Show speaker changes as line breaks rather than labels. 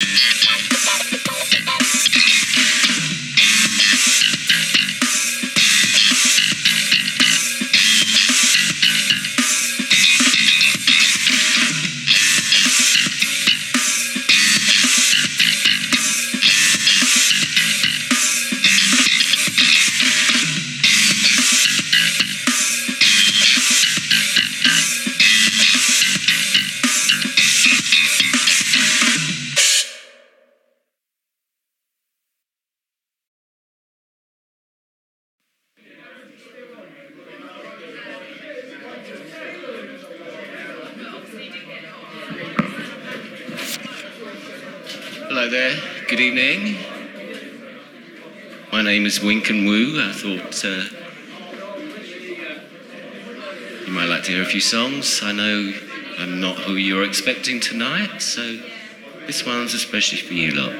you. Hello there. Good evening. My name is Winkin Woo. I thought uh, you might like to hear a few songs. I know I'm not who you're expecting tonight, so this one's especially for you lot.